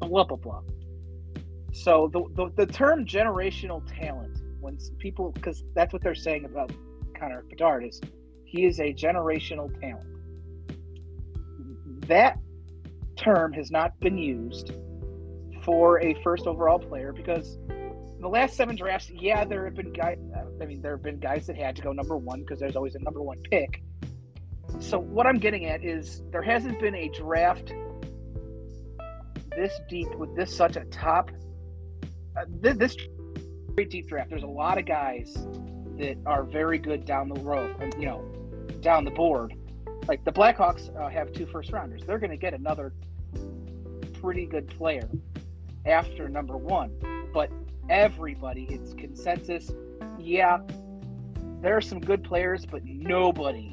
blah blah blah. So the the, the term generational talent, when people, because that's what they're saying about Connor Bedard is, he is a generational talent. That term has not been used for a first overall player because in the last seven drafts, yeah, there have been guys. I mean, there have been guys that had to go number one because there's always a number one pick. So what I'm getting at is there hasn't been a draft this deep with this such a top. Uh, this, very deep draft. There's a lot of guys that are very good down the road, and you know, down the board. Like the Blackhawks uh, have two first rounders. They're going to get another pretty good player after number one. But everybody, it's consensus. Yeah, there are some good players, but nobody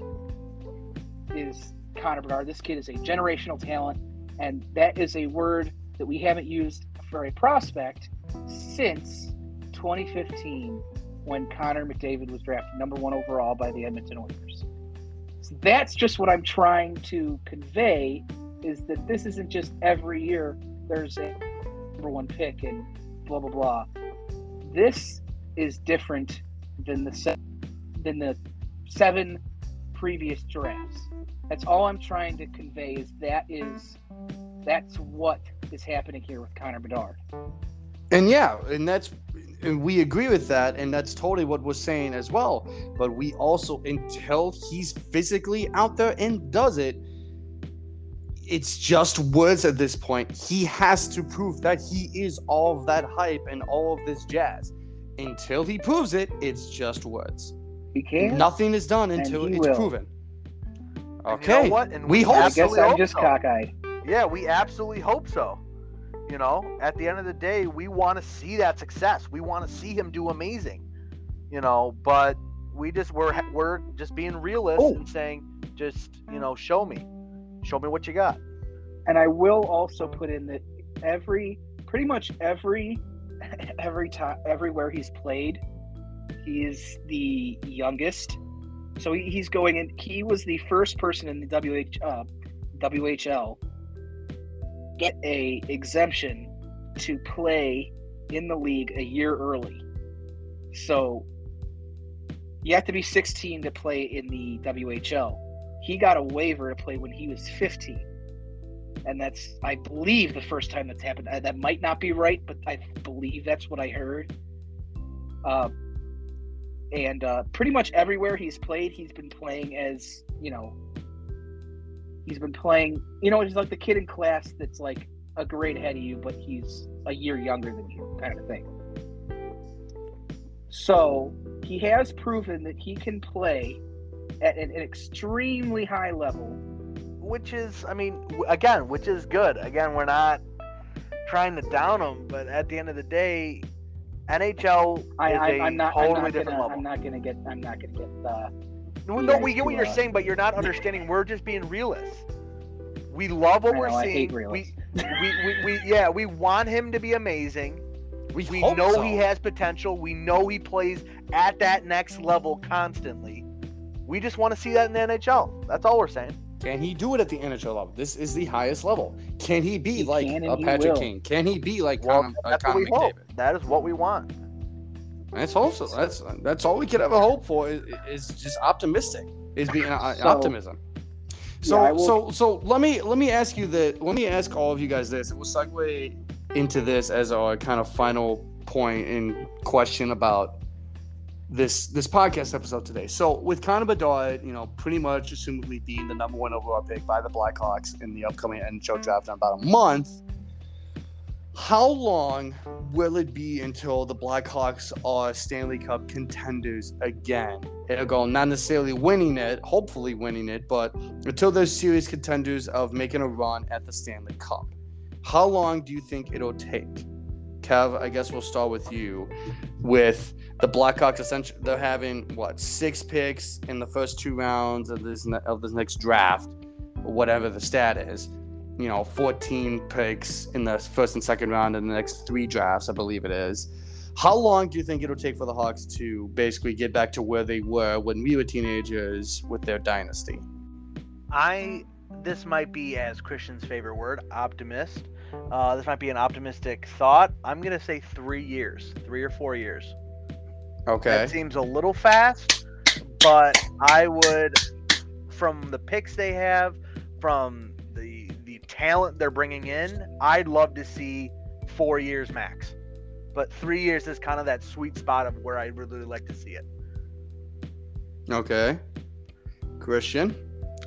is Connor Bedard. This kid is a generational talent, and that is a word that we haven't used for a prospect since 2015 when Connor McDavid was drafted number one overall by the Edmonton Oilers. So that's just what I'm trying to convey is that this isn't just every year there's a number one pick and blah blah blah. This is different than the se- than the seven previous drafts. That's all I'm trying to convey is that is that's what is happening here with Connor Bedard. And yeah, and that's and we agree with that, and that's totally what we're saying as well. But we also, until he's physically out there and does it, it's just words at this point. He has to prove that he is all of that hype and all of this jazz. Until he proves it, it's just words. He can. Nothing is done until it's will. proven. Okay. You know what? And We hope I guess I'm just so. cockeyed. Yeah, we absolutely hope so. You know, at the end of the day, we want to see that success. We want to see him do amazing. You know, but we just we're we're just being realists Oh. and saying, just you know, show me, show me what you got. And I will also put in that every pretty much every [LAUGHS] every time everywhere he's played, he is the youngest. So he, he's going in. He was the first person in the WH uh, WHL get a exemption to play in the league a year early. So you have to be 16 to play in the WHL. He got a waiver to play when he was 15 and that's I believe the first time that's happened. Uh, that might not be right, but I believe that's what I heard. Uh, and uh, pretty much everywhere he's played, he's been playing as you know. He's been playing, you know, he's like the kid in class that's like a grade ahead of you, but he's a year younger than you, kind of thing. So he has proven that he can play at an, an extremely high level Which is, I mean, again, which is good. Again, we're not trying to down him, but at the end of the day, NHL I, is I, a I'm not. totally I'm not different gonna. level. I'm not gonna get. I'm not gonna get. Uh, No, no, we get what you're uh, saying, but you're not understanding. We're just being realists. We love what I we're know, I seeing. hate we, we, we, we, yeah, we want him to be amazing. We, We know so. he has potential. We know he plays at that next level constantly. We just want to see that in the NHL. That's all we're saying. Can he do it at the NHL level? This is the highest level. Can he be He like a Patrick will. Kane? Can he be like Well, Conor, uh, that's what Conor we hope. That is what we want. That's also that's that's all we could ever hope for is, is just optimistic. Is being uh, So- optimism. So I will- so so let me let me ask you that. Let me ask all of you guys this. We'll segue into this as our kind of final point in question about this this podcast episode today. So with Connor Bedard, you know, pretty much assumably being the number one overall pick by the Blackhawks in the upcoming NHL draft in about a month. How long will it be until the Blackhawks are Stanley Cup contenders again? Ergo, not necessarily winning it, hopefully winning it, but until they're serious contenders of making a run at the Stanley Cup. How long do you think it'll take? Kev, I guess we'll start with you. With the Blackhawks, essentially, they're having what six picks in the first two rounds of this of this next draft, whatever the stat is. You know, 14 picks in the first and second round in the next three drafts, I believe it is. How long do you think it'll take for the Hawks to basically get back to where they were when we were teenagers with their dynasty? I this might be as Christian's favorite word, optimist. Uh, this might be an optimistic thought. I'm gonna say three years, three or four years. Okay. That seems a little fast, but I would, from the picks they have, from the the talent they're bringing in, I'd love to see four years max. But three years is kind of that sweet spot of where I would really like to see it. Okay. Christian.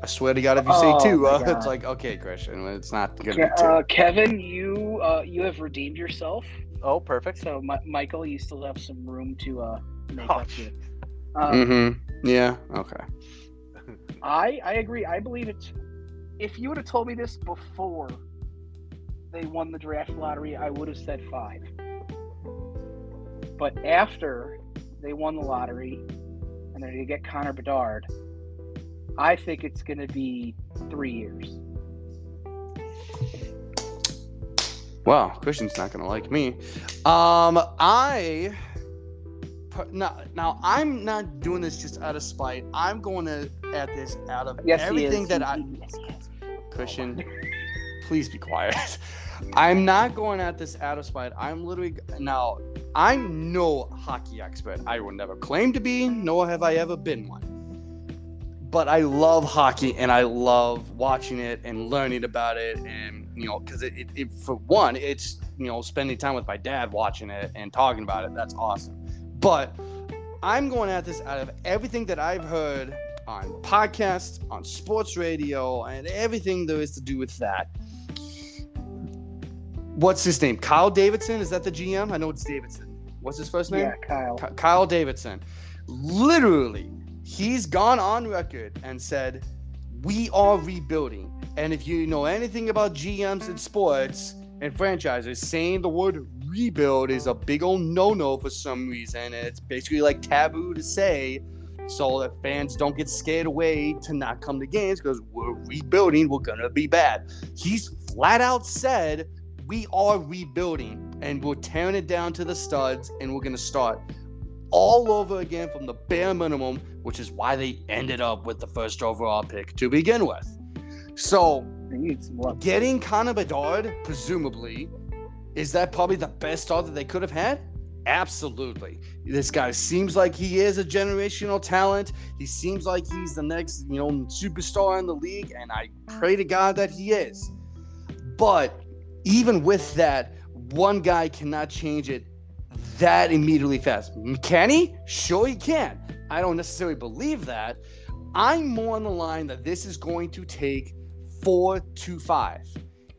I swear to God, if you Oh, say two, uh, it's like okay, Christian. It's not gonna Ke- be two. uh, Kevin, you uh, you have redeemed yourself. Oh, perfect. So, Mi- Michael, you still have some room to uh, make Oh, up to. Um, mm-hmm. Yeah. Okay. I I agree. I believe it's. If you would have told me this before they won the draft lottery, I would have said five. But after they won the lottery and they're going to get Connor Bedard, I think it's going to be three years. Wow, Christian's not gonna like me. Um, I now, now I'm not doing this just out of spite. I'm going to at this out of Yes, everything that I yes. Christian, [LAUGHS] please be quiet. I'm not going at this out of spite. I'm literally now. I'm no hockey expert. I will never claim to be, nor have I ever been one. But I love hockey, and I love watching it and learning about it, and you know, because it, it, it, for one, it's you know, spending time with my dad watching it and talking about it. That's awesome. But I'm going at this out of everything that I've heard on podcasts, on sports radio, and everything there is to do with that. What's his name? Kyle Davidson? Is that the GM? I know it's Davidson. What's his first name? Yeah, Kyle. Ky- Kyle Davidson. Literally, he's gone on record and said, We are rebuilding. And if you know anything about GMs and sports and franchises, saying the word rebuild is a big old no no for some reason. It's basically like taboo to say so that fans don't get scared away to not come to games because we're rebuilding, we're going to be bad. He's flat out said, We are rebuilding and we're tearing it down to the studs and we're going to start all over again from the bare minimum, which is why they ended up with the first overall pick to begin with. So, They need some luck. getting Connor Bedard, presumably, is that probably the best start that they could have had? Absolutely. This guy seems like he is a generational talent. He seems like he's the next, you know, superstar in the league, and I pray to God that he is. But even with that, one guy cannot change it that immediately fast. Can he? Sure, he can. I don't necessarily believe that. I'm more on the line that this is going to take four to five,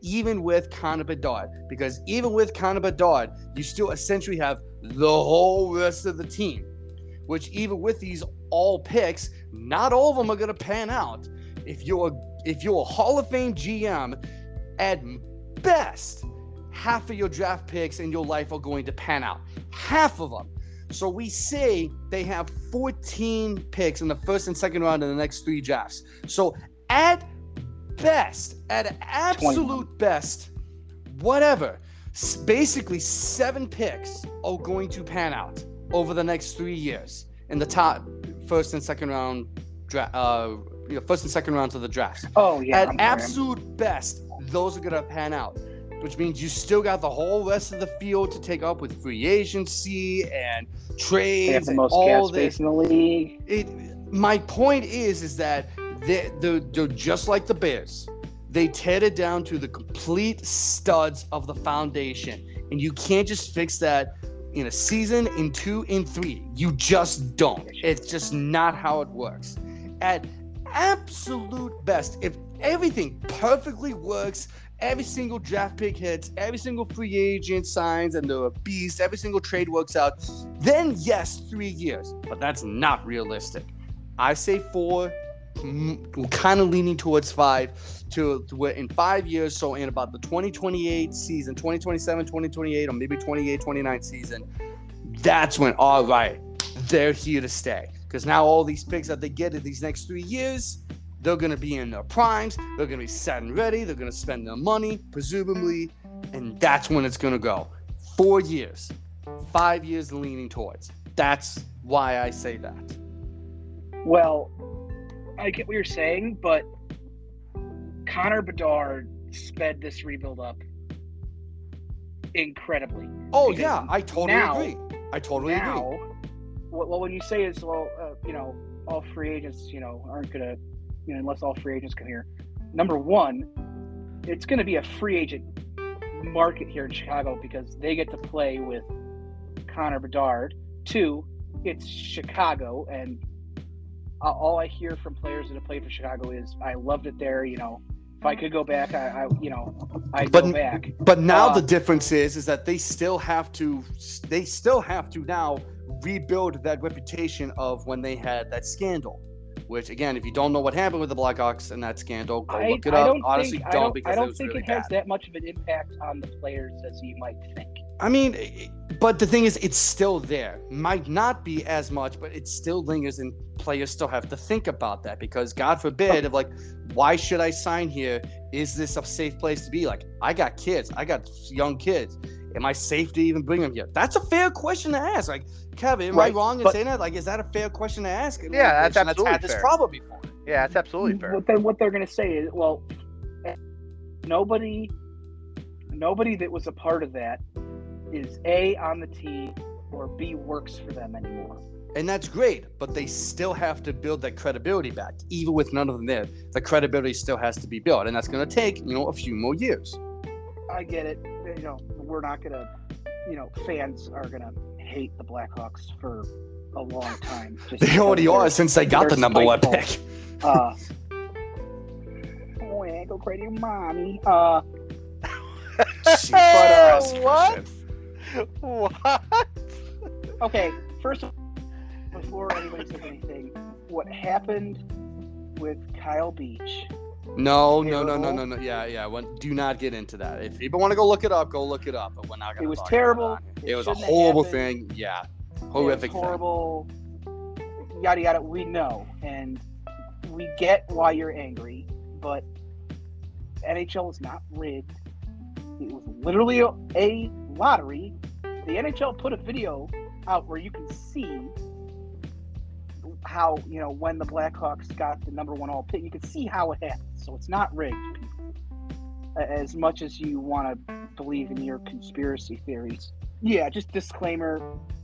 even with Connor Bedard, because even with Connor Bedard, you still essentially have the whole rest of the team, which even with these all picks, not all of them are going to pan out. If you're if you're a Hall of Fame GM, at best, half of your draft picks in your life are going to pan out. Half of them. So we say they have 14 picks in the first and second round in the next three drafts. So at best, at absolute best, whatever, basically seven picks are going to pan out over the next three years in the top first and second round, dra- uh, you know, first and second rounds of the drafts. Oh yeah, At I'm sorry, I'm- absolute best, those are gonna pan out, which means you still got the whole rest of the field to take up with free agency and they have trades the and most all this. space in the league. It. My point is, is that they they're, they're just like the Bears. They tear it down to the complete studs of the foundation, and you can't just fix that in a season, in two, in three. You just don't. It's just not how it works. At absolute best, if everything perfectly works, every single draft pick hits, every single free agent signs, and they're a beast, every single trade works out, then yes, three years. But that's not realistic. I say four, mm, kind of leaning towards five, to, to in five years, so in about the 2028 season, 2027, 2028, or maybe 28, 29 season, that's when, all right, they're here to stay. Because now all these picks that they get in these next three years, they're going to be in their primes. They're going to be set and ready. They're going to spend their money, presumably. And that's when it's going to go. Four years. five years leaning towards. That's why I say that. Well, I get what you're saying, but Connor Bedard sped this rebuild up incredibly. Oh Because yeah, I totally now- agree. I totally now, agree. well, when you say is well, uh, you know, all free agents, you know, aren't gonna, you know, unless all free agents come here. Number one, it's gonna be a free agent market here in Chicago because they get to play with Connor Bedard. Two, it's Chicago, and all I hear from players that have played for Chicago is, "I loved it there." You know, if I could go back, I, I you know, I'd But- go back. But now Uh, the difference is is that they still have to they still have to now rebuild that reputation of when they had that scandal. Which again, if you don't know what happened with the Blackhawks and that scandal, go I, look it I up. don't Honestly, think, don't, I don't, because I it don't was think really it has bad. that much of an impact on the players as you might think. I mean, but the thing is, it's still there. Might not be as much, but it still lingers, and players still have to think about that because, God forbid, of like, why should I sign here? Is this a safe place to be? Like, I got kids, I got young kids. Am I safe to even bring them here? That's a fair question to ask. Like, Kevin, am I Right, wrong in but- saying that? Like, is that a fair question to ask? Yeah, that's And absolutely had this problem before. Yeah, that's absolutely fair. What they what they're gonna say is, well, nobody, nobody that was a part of that is a on the team or b works for them anymore. And that's great, but they still have to build that credibility back. Even with none of them there, the credibility still has to be built, and that's going to take you know a few more years. I get it. You know, we're not gonna, you know, fans are gonna hate the Blackhawks for a long time. [LAUGHS] They already are since they got the number one pick. Uh, yeah, go crazy, mommy. Uh, Jeez, Uh, [LAUGHS] what? What? Okay, first of all, before anybody says anything, what happened with Kyle Beach? No, no, no, no, no, no. Yeah, yeah. When, do not get into that. If people want to go look it up, go look it up. But we're not gonna. It was terrible. It It was a horrible thing. Yeah, It was horrific thing. horrible. Yada yada. We know, and we get why you're angry, but NHL is not rigged. It was literally a lottery. The NHL put a video out where you can see how you know when the Blackhawks got the number one all pick. You can see how it happened. So it's not rigged. Uh, as much as you want to believe in your conspiracy theories, yeah. Just disclaimer.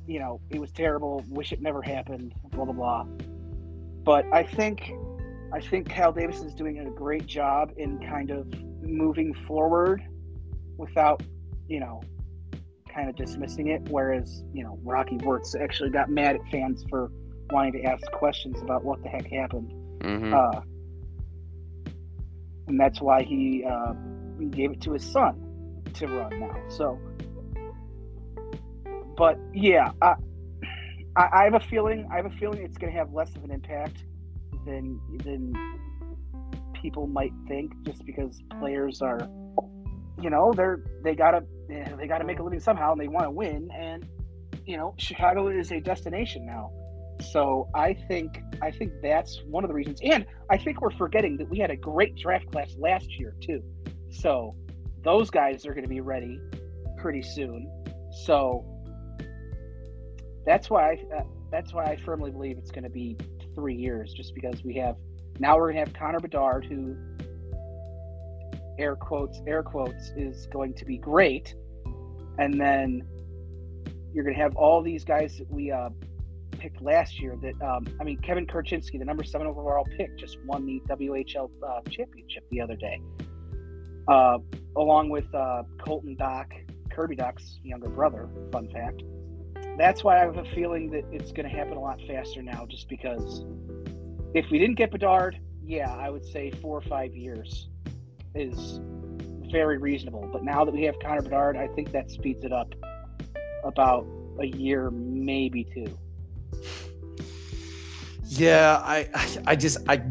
You know, it was terrible. Wish it never happened. Blah blah blah. But I think, I think Kyle Davis is doing a great job in kind of moving forward without, you know, kind of dismissing it. Whereas, you know, Rocky Wirtz actually got mad at fans for wanting to ask questions about what the heck happened. Mhm. Uh, and that's why he, uh, he gave it to his son to run now. So, but yeah, I, I, I have a feeling. I have a feeling it's going to have less of an impact than than people might think, just because players are, you know, they're they gotta they gotta make a living somehow, and they want to win, and you know, Chicago is a destination now. So I think I think that's one of the reasons, and I think we're forgetting that we had a great draft class last year too. So those guys are going to be ready pretty soon. So that's why I, uh, that's why I firmly believe it's going to be three years, just because we have now we're going to have Connor Bedard, who air quotes air quotes is going to be great, and then you're going to have all these guys that we uh, picked last year. That um, I mean, Kevin Korchinski, the number seven overall pick, just won the WHL uh, championship the other day, uh, along with uh, Colton Dach, Kirby Dach's younger brother. Fun fact. That's why I have a feeling that it's going to happen a lot faster now, just because if we didn't get Bedard, yeah, I would say four or five years is very reasonable. But now that we have Connor Bedard, I think that speeds it up about a year, maybe two. Yeah, I, I, I just, I,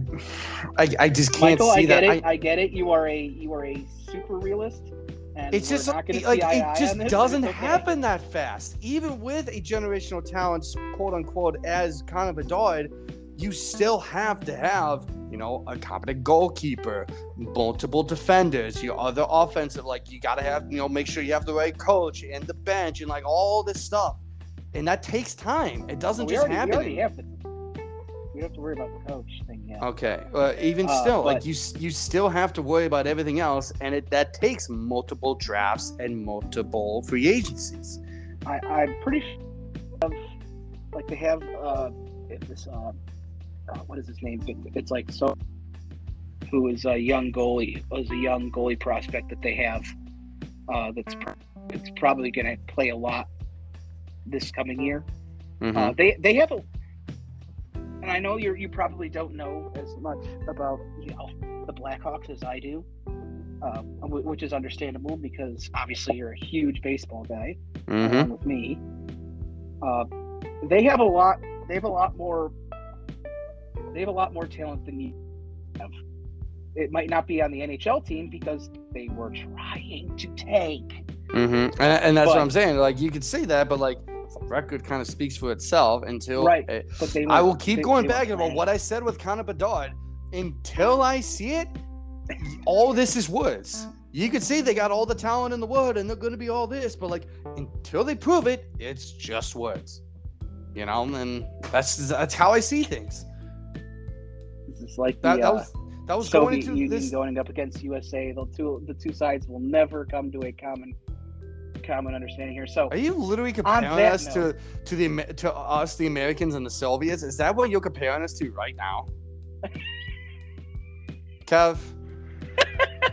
I, I just can't Michael, see I get that. it. I, get it. You are a you are a super realist, and It's just like see eye to it just on this, and doesn't okay. happen that fast. Even with a generational talent, quote unquote, as Connor Bedard, you still have to have, you know, a competent goalkeeper, multiple defenders, your other offensive, like you got to have, you know, make sure you have the right coach and the bench and like all this stuff. And that takes time. It doesn't we just already, we happen. already have to. We don't have to worry about the coach thing yet. Okay. Uh, even Uh, still, like you, you still have to worry about everything else, and it that takes multiple drafts and multiple free agencies. I, I'm pretty sure of, like they have uh this uh, what is his name? It's like so who is a young goalie was a young goalie prospect that they have uh that's pr- it's probably going to play a lot this coming year. Mhm. Uh, they they have a and I know you you probably don't know as much about you know the Blackhawks as I do. Uh, wh- which is understandable because obviously you're a huge baseball guy Mhm. along with me. Uh, they have a lot. They have a lot more. They have a lot more talent than you have. It might not be on the NHL team because they were trying to tank. Mm-hmm. And, and that's what I'm saying. Like you could say that, but like record kind of speaks for itself until Right. eh, But they. I will keep they- going they back about what I said with Connor Bedard. Until I see it, all this is words. You could say they got all the talent in the world and they're going to be all this, but like until they prove it, it's just words. You know, and that's that's how I see things. This is like That, the that uh, was that was going into this. going up against USA. The two the two sides will never come to a common common understanding here. So Are you literally comparing that us to to the to us, the Americans and the Soviets? Is that what you're comparing us to right now? [LAUGHS] Kev,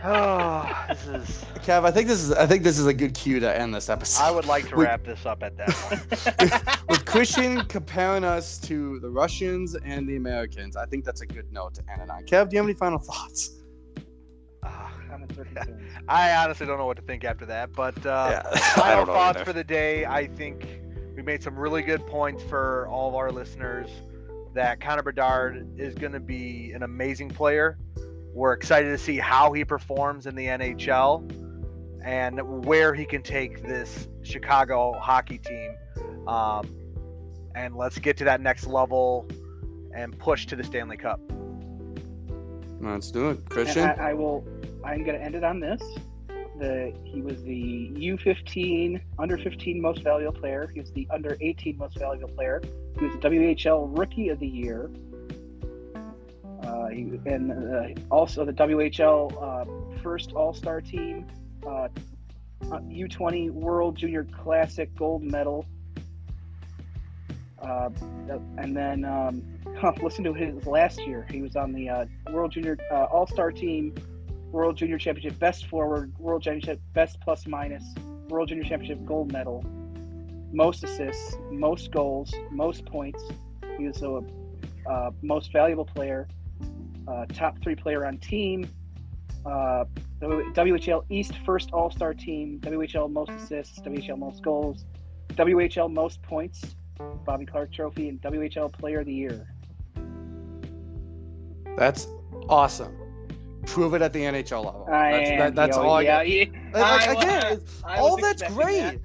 Oh, this is. [LAUGHS] Kev, I think this is I think this is a good cue to end this episode. I would like to We- wrap this up at that point. [LAUGHS] With Christian comparing us to the Russians and the Americans, I think that's a good note to end it on. Kev, do you have any final thoughts? Ah, Comments or concerns. I honestly don't know what to think after that, but uh, [LAUGHS] I final thoughts either. for the day. I think we made some really good points for all of our listeners. That Connor Bedard is going to be an amazing player. We're excited to see how he performs in the NHL and where he can take this Chicago hockey team. Um, and let's get to that next level and push to the Stanley Cup. Let's do it, Christian. I, I will. I'm going to end it on this. The he was the U15 under 15 most valuable player. He was the under 18 most valuable player. He was the WHL Rookie of the Year. Uh, he, and uh, also the WHL uh, first All Star team, uh, U20 World Junior Classic gold medal. Uh, and then um, [LAUGHS] listen to his last year. He was on the uh, World Junior uh, All Star team, World Junior Championship Best Forward, World Championship Best Plus Minus, World Junior Championship Gold Medal, most assists, most goals, most points. He was a uh, most valuable player, uh, top three player on team, uh, WHL East first All Star team, WHL most assists, WHL most goals, WHL most points, Bobby Clarke Trophy, and WHL Player of the Year. That's awesome. Prove it at the NHL level. I that's am, that, that's yo, all I yeah, get. yeah. Like, I again, I all that's great. that.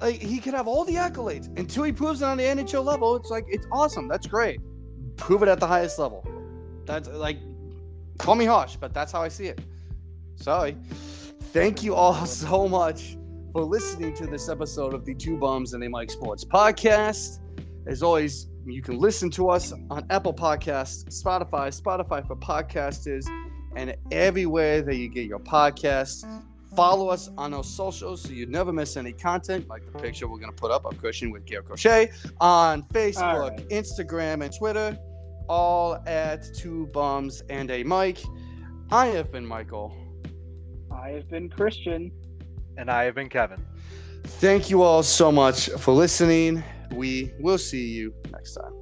Like he could have all the accolades until he proves it on the NHL level. It's like it's awesome. That's great. Prove it at the highest level. That's like call me harsh, but that's how I see it. Sorry. Thank you all [LAUGHS] so much for listening to this episode of the Two Bums and a Mike Sports podcast. As always, you can listen to us on Apple Podcasts, Spotify, Spotify for podcasters, and everywhere that you get your podcasts. Follow us on our socials so you never miss any content, like the picture we're going to put up of Christian with Garrett Crochet on Facebook, right. Instagram, and Twitter, all at Two Bums and a Mic. I have been Michael. I have been Christian. And I have been Kevin. Thank you all so much for listening. We will see you next time.